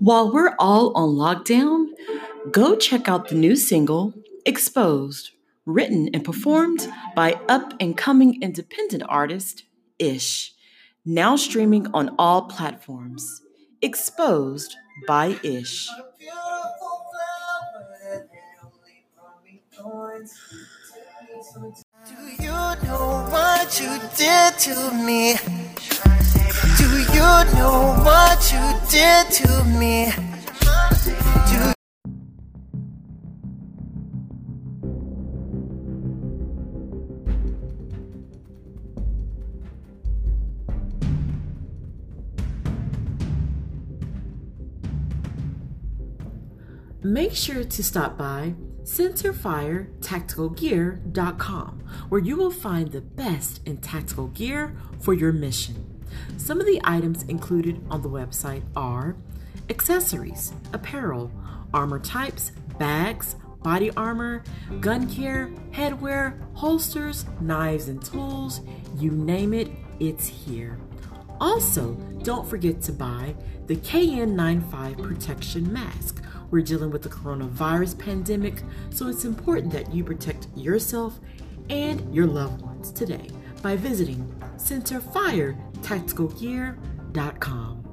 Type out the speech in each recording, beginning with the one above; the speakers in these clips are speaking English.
While we're all on lockdown, go check out the new single, Exposed, written and performed by up and coming independent artist Ish, now streaming on all platforms. Exposed by Ish. Do you know what you did to me? You know what you did to me? Make sure to stop by centerfiretacticalgear.com where you will find the best in tactical gear for your mission. Some of the items included on the website are accessories, apparel, armor types, bags, body armor, gun care, headwear, holsters, knives and tools, you name it, it's here. Also, don't forget to buy the KN95 protection mask. We're dealing with the coronavirus pandemic, so it's important that you protect yourself and your loved ones today by visiting centerfiretacticalgear.com.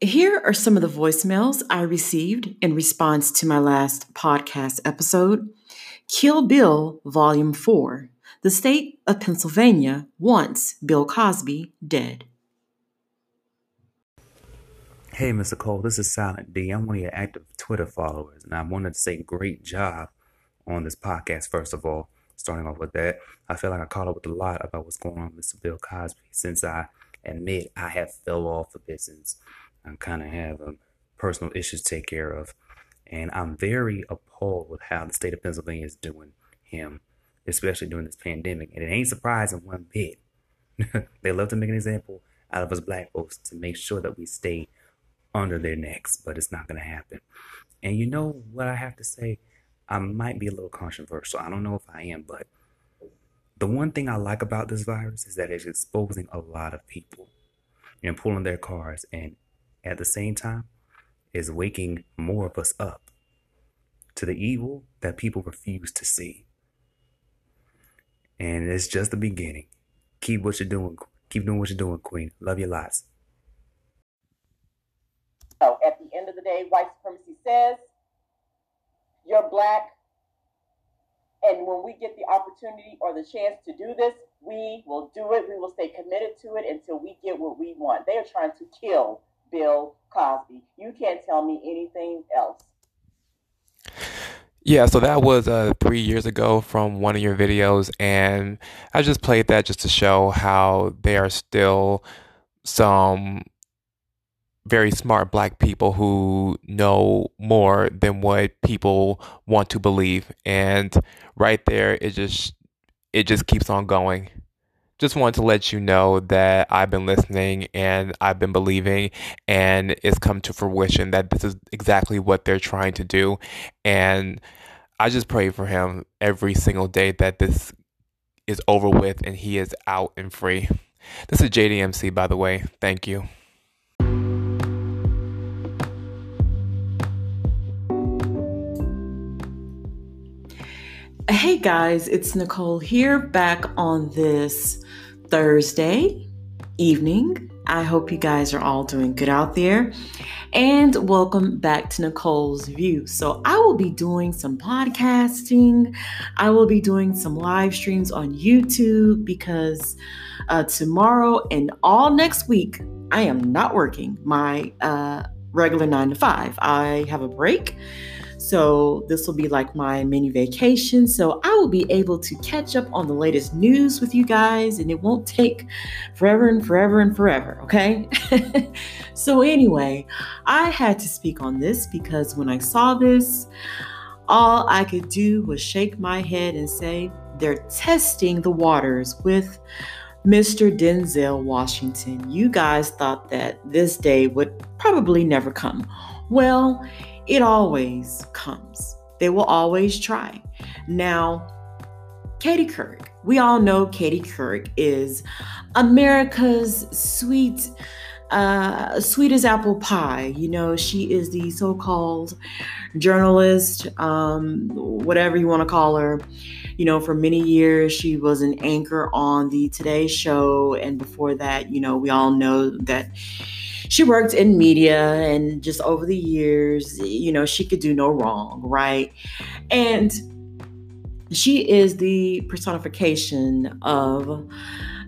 Here are some of the voicemails I received in response to my last podcast episode Kill Bill Volume 4. The state of Pennsylvania wants Bill Cosby dead. Hey, Mr. Cole, this is Silent D. I'm one of your active Twitter followers, and I wanted to say great job on this podcast, first of all. Starting off with that, I feel like I caught up with a lot about what's going on with Mr. Bill Cosby since I admit I have fell off of this since I kind of have um, personal issues to take care of. And I'm very appalled with how the state of Pennsylvania is doing him, especially during this pandemic. And it ain't surprising one bit. they love to make an example out of us black folks to make sure that we stay under their necks, but it's not going to happen. And you know what I have to say? I might be a little controversial. I don't know if I am, but the one thing I like about this virus is that it's exposing a lot of people and pulling their cars, and at the same time, is waking more of us up to the evil that people refuse to see. And it's just the beginning. Keep what you're doing. Keep doing what you're doing, Queen. Love you lots. So at the end of the day, white supremacy says you're black. And when we get the opportunity or the chance to do this, we will do it. We will stay committed to it until we get what we want. They are trying to kill Bill Cosby. You can't tell me anything else. Yeah, so that was uh, three years ago from one of your videos, and I just played that just to show how there are still some very smart black people who know more than what people want to believe, and right there, it just it just keeps on going just wanted to let you know that I've been listening and I've been believing, and it's come to fruition that this is exactly what they're trying to do. And I just pray for him every single day that this is over with and he is out and free. This is JDMC, by the way. Thank you. Hey guys, it's Nicole here, back on this Thursday evening. I hope you guys are all doing good out there. And welcome back to Nicole's View. So, I will be doing some podcasting, I will be doing some live streams on YouTube because uh, tomorrow and all next week, I am not working my uh, regular nine to five. I have a break. So, this will be like my mini vacation. So, I will be able to catch up on the latest news with you guys, and it won't take forever and forever and forever, okay? so, anyway, I had to speak on this because when I saw this, all I could do was shake my head and say, they're testing the waters with Mr. Denzel Washington. You guys thought that this day would probably never come. Well, it always comes. They will always try. Now, Katie Couric. We all know Katie Couric is America's sweet, uh, sweet as apple pie. You know, she is the so called journalist, um, whatever you want to call her. You know, for many years, she was an anchor on the Today Show. And before that, you know, we all know that she worked in media and just over the years, you know, she could do no wrong, right? And she is the personification of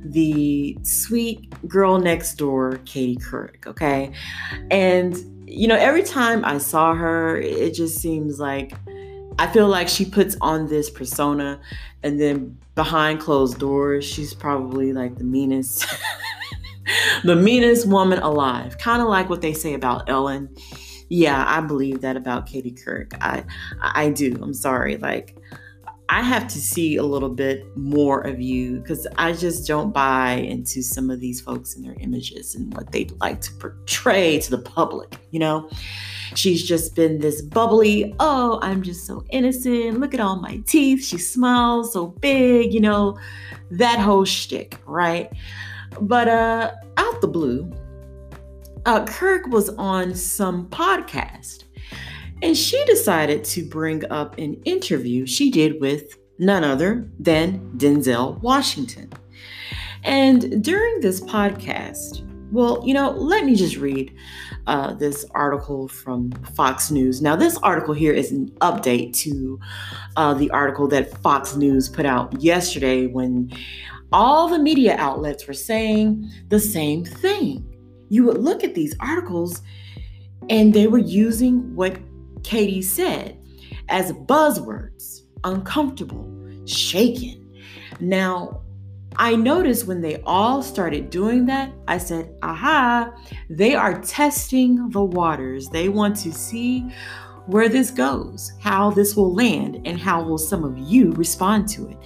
the sweet girl next door, Katie Couric, okay? And, you know, every time I saw her, it just seems like I feel like she puts on this persona and then behind closed doors, she's probably like the meanest. the meanest woman alive. Kind of like what they say about Ellen. Yeah, I believe that about Katie Couric. I I do. I'm sorry. Like I have to see a little bit more of you because I just don't buy into some of these folks and their images and what they like to portray to the public, you know? She's just been this bubbly, oh, I'm just so innocent. Look at all my teeth. She smiles so big, you know, that whole shtick, right? But uh out the blue, uh Couric was on some podcast and she decided to bring up an interview she did with none other than Denzel Washington. And during this podcast, well, you know, let me just read uh, this article from Fox News. Now, this article here is an update to uh, the article that Fox News put out yesterday when all the media outlets were saying the same thing. You would look at these articles and they were using what Katie said as buzzwords uncomfortable, shaken. Now, I noticed when they all started doing that, I said, aha, they are testing the waters. They want to see where this goes, how this will land, and how will some of you respond to it.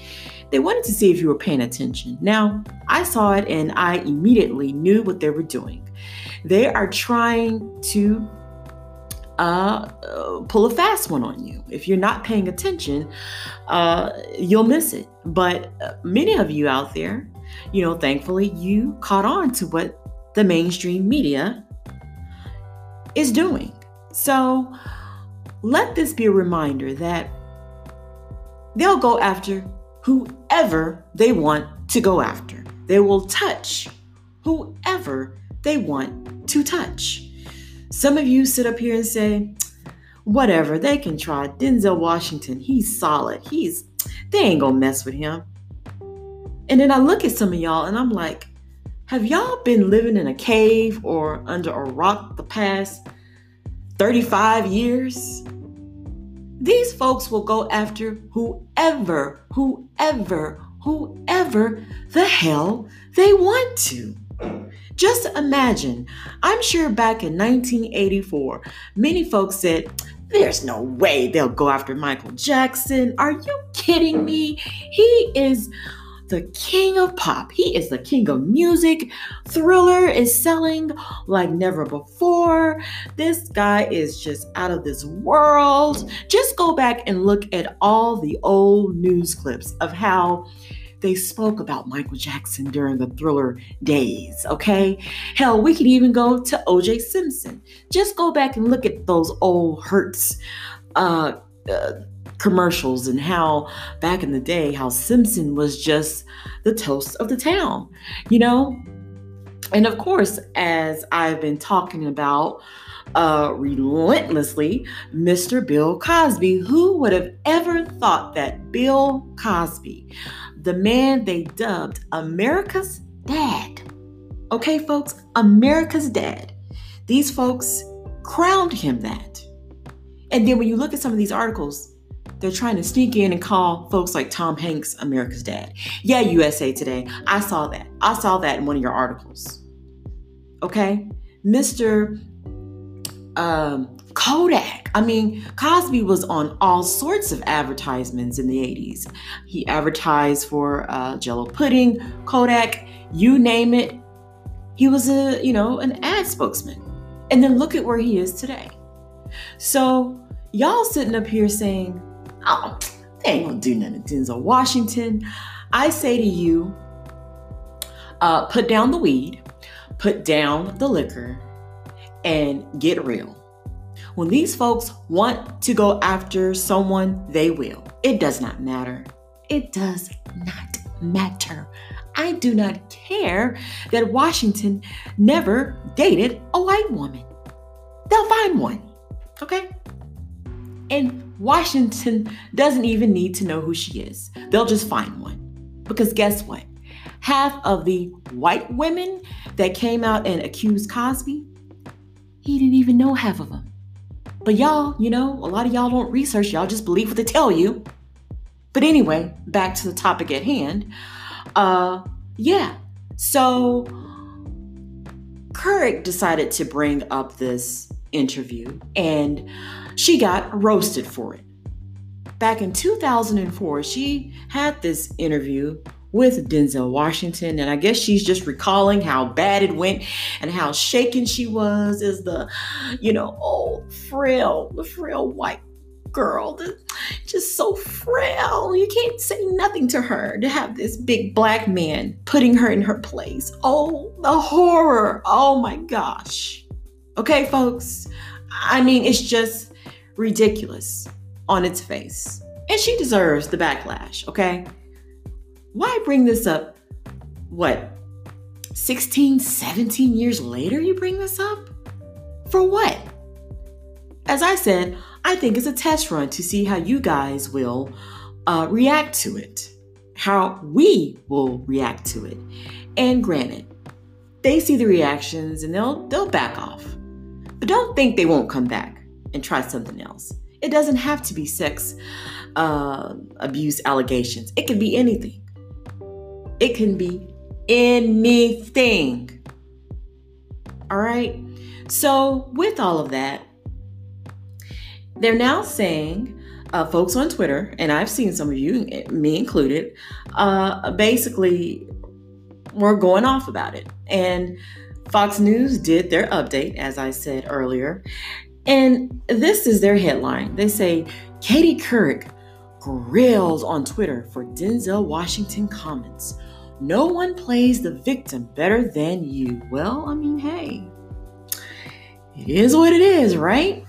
They wanted to see if you were paying attention. Now, I saw it and I immediately knew what they were doing. They are trying to uh, pull a fast one on you. If you're not paying attention, uh, you'll miss it. But uh, many of you out there, you know, thankfully, you caught on to what the mainstream media is doing. So let this be a reminder that they'll go after whoever they want to go after. They will touch whoever they want to touch. Some of you sit up here and say, whatever, they can try. Denzel Washington, he's solid. He's, they ain't gonna mess with him. And then I look at some of y'all and I'm like, have y'all been living in a cave or under a rock the past 35 years? These folks will go after whoever, whoever, whoever the hell they want to. Just imagine, I'm sure back in 1984, many folks said, There's no way they'll go after Michael Jackson. Are you kidding me? He is the king of pop. He is the king of music. Thriller is selling like never before. This guy is just out of this world. Just go back and look at all the old news clips of how they spoke about Michael Jackson during the thriller days, okay? Hell, we could even go to OJ Simpson. Just go back and look at those old Hertz. uh, uh, commercials and how back in the day, how Simpson was just the toast of the town, you know? And of course, as I've been talking about, uh, relentlessly, Mr. Bill Cosby. Who would have ever thought that Bill Cosby, the man they dubbed America's dad. Okay, folks, America's dad. These folks crowned him that. And then when you look at some of these articles, they're trying to sneak in and call folks like Tom Hanks America's dad. Yeah, USA Today. I saw that. I saw that in one of your articles. Okay? Mr. Um, Kodak. I mean, Cosby was on all sorts of advertisements in the 80s. He advertised for uh, Jello pudding, Kodak, you name it. He was a, you know, an ad spokesman. And then look at where he is today. So y'all sitting up here saying, oh, they ain't gonna do nothing to Denzel Washington. I say to you, uh, put down the weed, put down the liquor, and get real. When these folks want to go after someone, they will. It does not matter. It does not matter. I do not care that Washington never dated a white woman. They'll find one. Okay? And Washington doesn't even need to know who she is. They'll just find one. Because guess what? Half of the white women that came out and accused Cosby, he didn't even know half of them. But y'all, you know, a lot of y'all don't research, y'all just believe what they tell you. But anyway, back to the topic at hand. Uh yeah. So Couric decided to bring up this interview and she got roasted for it. Back in 2004, she had this interview with Denzel Washington, and I guess she's just recalling how bad it went and how shaken she was as the, you know, old, frail, the frail white girl, just so frail. You can't say nothing to her to have this big black man putting her in her place. Oh, the horror. Oh my gosh. Okay, folks. I mean, it's just ridiculous on its face. And she deserves the backlash, okay? Why bring this up? What, 16, 17 years later, you bring this up? For what? As I said, I think it's a test run to see how you guys will uh, react to it, how we will react to it. And granted, they see the reactions and they'll they'll back off. But don't think they won't come back and try something else. It doesn't have to be sex uh, abuse allegations. It can be anything. It can be anything. All right. So, with all of that, they're now saying, uh, folks on Twitter, and I've seen some of you, me included, uh, basically were going off about it. And Fox News did their update, as I said earlier. And this is their headline. They say Katie Couric grills on Twitter for Denzel Washington comments. No one plays the victim better than you. Well, I mean, hey, it is what it is, right?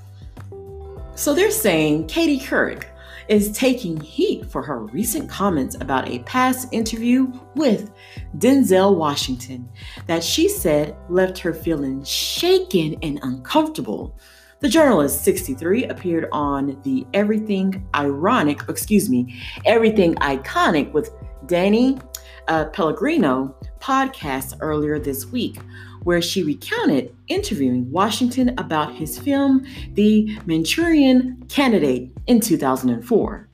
So they're saying Katie Couric is taking heat for her recent comments about a past interview with Denzel Washington that she said left her feeling shaken and uncomfortable the journalist 63 appeared on the Everything Ironic, excuse me, Everything Iconic with Danny uh, Pellegrino podcast earlier this week, where she recounted interviewing Washington about his film, The Manchurian Candidate, in 2004.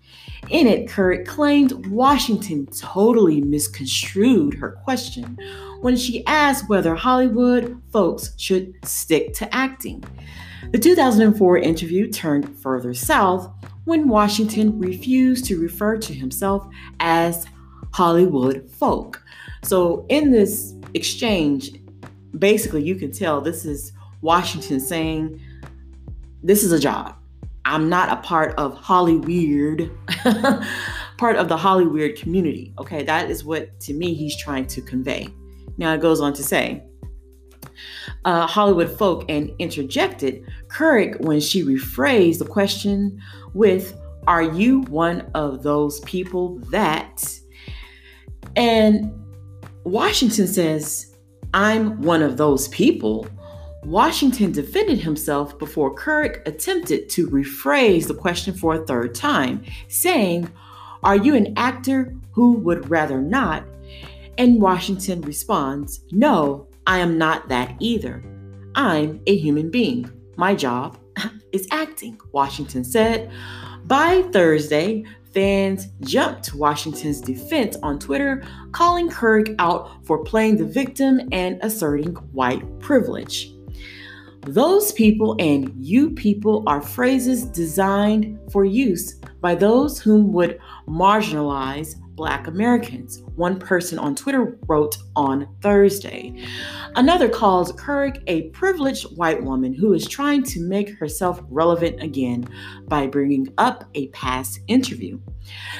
In it, Couric claimed Washington totally misconstrued her question when she asked whether Hollywood folks should stick to acting. The 2004 interview turned further south when Washington refused to refer to himself as Hollywood folk. So, in this exchange, basically, you can tell this is Washington saying, This is a job. I'm not a part of Hollyweird, part of the Hollyweird community. Okay, that is what to me he's trying to convey. Now it goes on to say, uh, Hollywood folk and interjected Couric when she rephrased the question with, Are you one of those people that? And Washington says, I'm one of those people. Washington defended himself before Couric attempted to rephrase the question for a third time, saying, Are you an actor who would rather not? And Washington responds, No, I am not that either. I'm a human being. My job is acting, Washington said. By Thursday, fans jumped to Washington's defense on Twitter, calling Couric out for playing the victim and asserting white privilege. Those people and you people are phrases designed for use by those whom would marginalize Black Americans, one person on Twitter wrote on Thursday. Another calls Couric a privileged white woman who is trying to make herself relevant again by bringing up a past interview.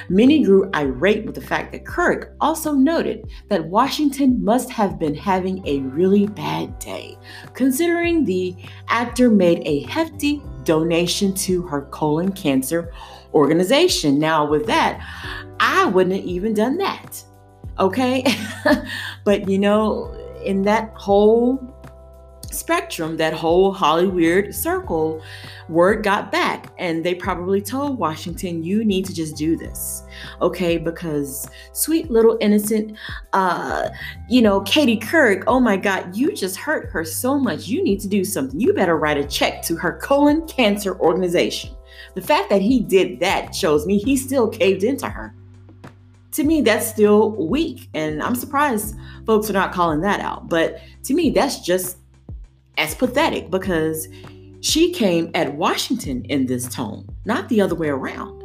Many grew irate with the fact that Couric also noted that Washington must have been having a really bad day, considering the actor made a hefty donation to her colon cancer organization. Now, with that, I wouldn't have even done that. Okay. but you know, in that whole spectrum, that whole Hollywood circle, word got back and they probably told Washington, you need to just do this. Okay, because sweet little innocent, uh, you know, Katie Couric, oh my God, you just hurt her so much. You need to do something. You better write a check to her colon cancer organization. The fact that he did that shows me he still caved into her. To me, that's still weak. And I'm surprised folks are not calling that out. But to me, that's just as pathetic because she came at Washington in this tone, not the other way around.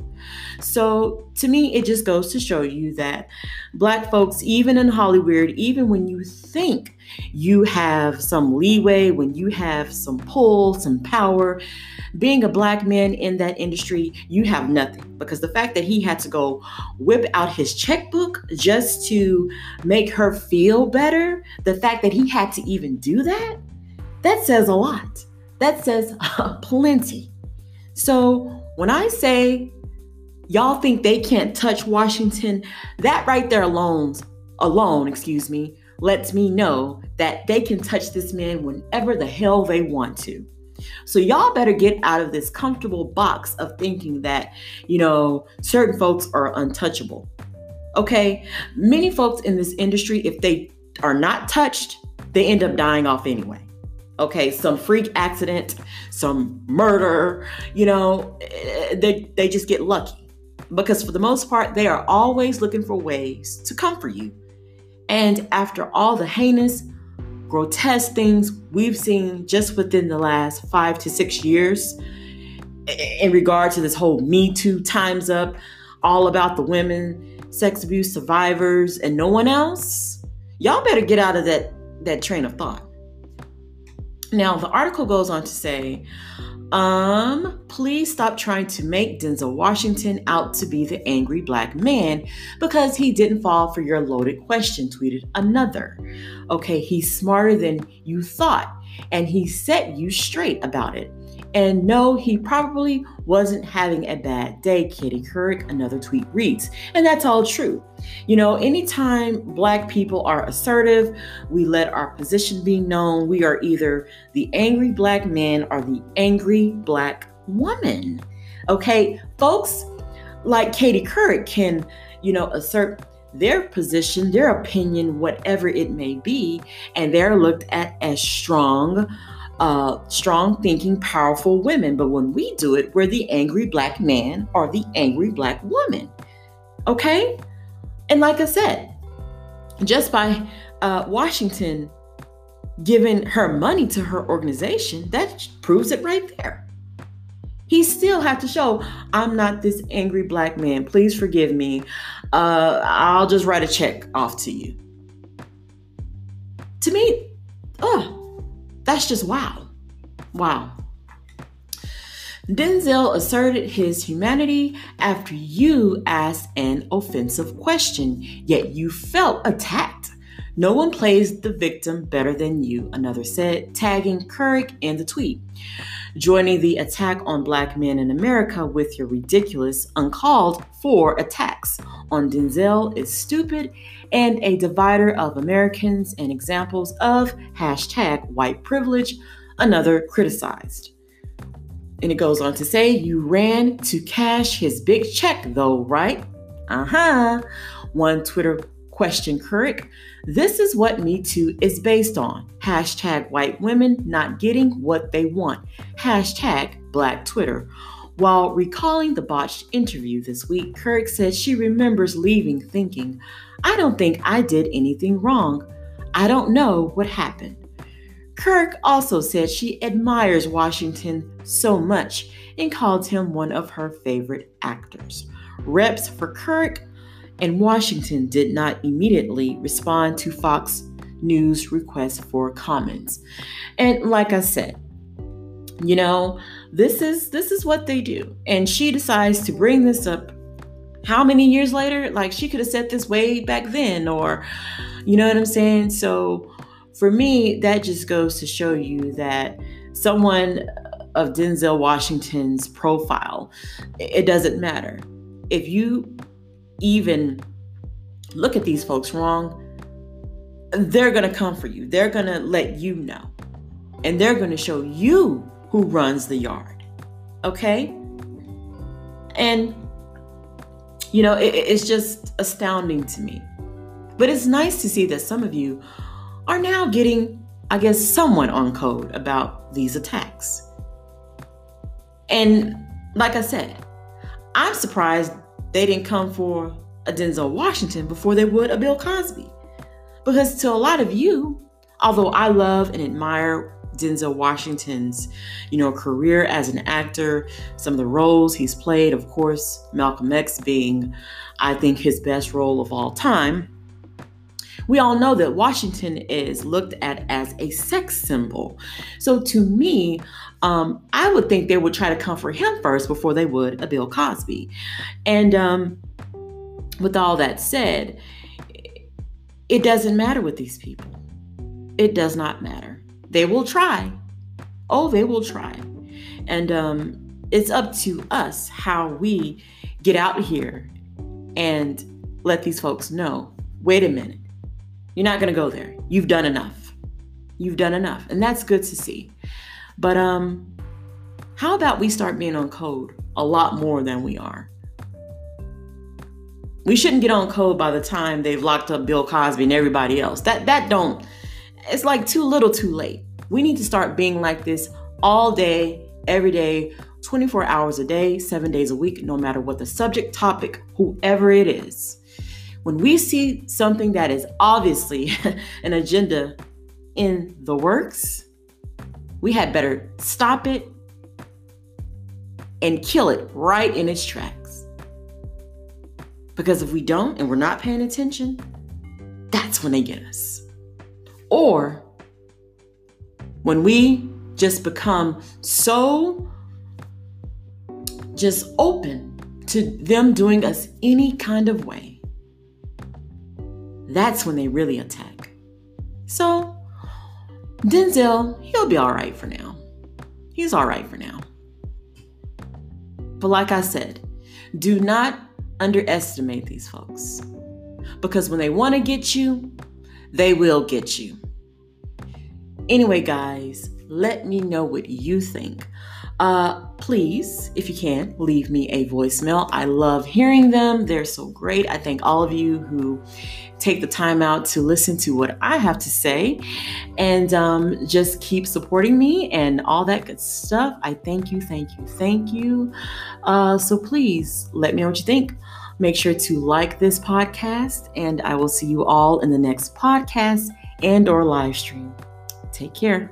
So to me, it just goes to show you that Black folks, even in Hollywood, even when you think you have some leeway, when you have some pull, some power, being a Black man in that industry, you have nothing. Because the fact that he had to go whip out his checkbook just to make her feel better, the fact that he had to even do that, that says a lot. That says plenty. So when I say y'all think they can't touch Washington, that right there alone, alone, excuse me, lets me know that they can touch this man whenever the hell they want to. So y'all better get out of this comfortable box of thinking that, you know, certain folks are untouchable. Okay? Many folks in this industry if they are not touched, they end up dying off anyway okay some freak accident some murder you know eh, they they just get lucky. Because for the most part they are always looking for ways to comfort you. And after all the heinous grotesque things we've seen just within the last 5 to 6 years in regard to this whole me too times up all about the women sex abuse survivors and no one else y'all better get out of that that train of thought now, the article goes on to say, um, please stop trying to make Denzel Washington out to be the angry black man because he didn't fall for your loaded question, tweeted another. Okay, he's smarter than you thought, and he set you straight about it. And no, he probably wasn't having a bad day, Katie Couric, another tweet reads. And that's all true. You know, anytime Black people are assertive, we let our position be known. We are either the angry Black man or the angry Black woman. Okay, folks like Katie Couric can, you know, assert their position, their opinion, whatever it may be, and they're looked at as strong uh, strong thinking, powerful women. But when we do it, we're the angry black man or the angry black woman. Okay? And like I said, just by uh, Washington giving her money to her organization, that proves it right there. He still have to show I'm not this angry black man. Please forgive me. Uh, I'll just write a check off to you. To me, oh, that's just wow. Wow. Denzel asserted his humanity after you asked an offensive question, yet you felt attacked. No one plays the victim better than you, another said, tagging Couric in the tweet. Joining the attack on black men in America with your ridiculous, uncalled for attacks on Denzel is stupid and a divider of Americans and examples of hashtag white privilege, another criticized. And it goes on to say, You ran to cash his big check, though, right? Uh huh. One Twitter question Couric. This is what Me Too is based on. Hashtag white women not getting what they want. Hashtag black Twitter. While recalling the botched interview this week, Couric said she remembers leaving thinking, I don't think I did anything wrong. I don't know what happened. Couric also said she admires Washington so much and called him one of her favorite actors. Reps for Couric and Washington did not immediately respond to Fox News request for comments. And like I said, you know, this is this is what they do. And she decides to bring this up how many years later? Like she could have said this way back then or you know what I'm saying? So for me, that just goes to show you that someone of Denzel Washington's profile, it doesn't matter. If you even look at these folks wrong, they're going to come for you. They're going to let you know. And they're going to show you who runs the yard. Okay? And, you know, it, it's just astounding to me. But it's nice to see that some of you are now getting, I guess, somewhat on code about these attacks. And like I said, I'm surprised they didn't come for a Denzel Washington before they would a Bill Cosby. Because to a lot of you, although I love and admire Denzel Washington's, you know, career as an actor, some of the roles he's played, of course, Malcolm X being, I think, his best role of all time. We all know that Washington is looked at as a sex symbol. So to me, um, I would think they would try to come for him first before they would a Bill Cosby. And um, with all that said, it doesn't matter with these people. It does not matter. They will try. Oh, they will try. And um, it's up to us how we get out here and let these folks know wait a minute, you're not going to go there. You've done enough. You've done enough. And that's good to see. But um, how about we start being on code a lot more than we are? We shouldn't get on code by the time they've locked up Bill Cosby and everybody else. That that don't it's like too little too late. We need to start being like this all day, every day, 24 hours a day, 7 days a week, no matter what the subject, topic, whoever it is. When we see something that is obviously an agenda in the works, we had better stop it and kill it right in its tracks. Because if we don't and we're not paying attention, that's when they get us. Or when we just become so just open to them doing us any kind of way, that's when they really attack. So, Denzel, he'll be all right for now. He's all right for now. But like I said, do not underestimate these folks. Because when they want to get you, they will get you. Anyway, guys, let me know what you think. Uh, please, if you can, leave me a voicemail. I love hearing them. They're so great. I thank all of you who take the time out to listen to what I have to say and um, just keep supporting me and all that good stuff. I thank you, thank you, thank you. Uh, so please let me know what you think. Make sure to like this podcast, and I will see you all in the next podcast and or live stream. Take care.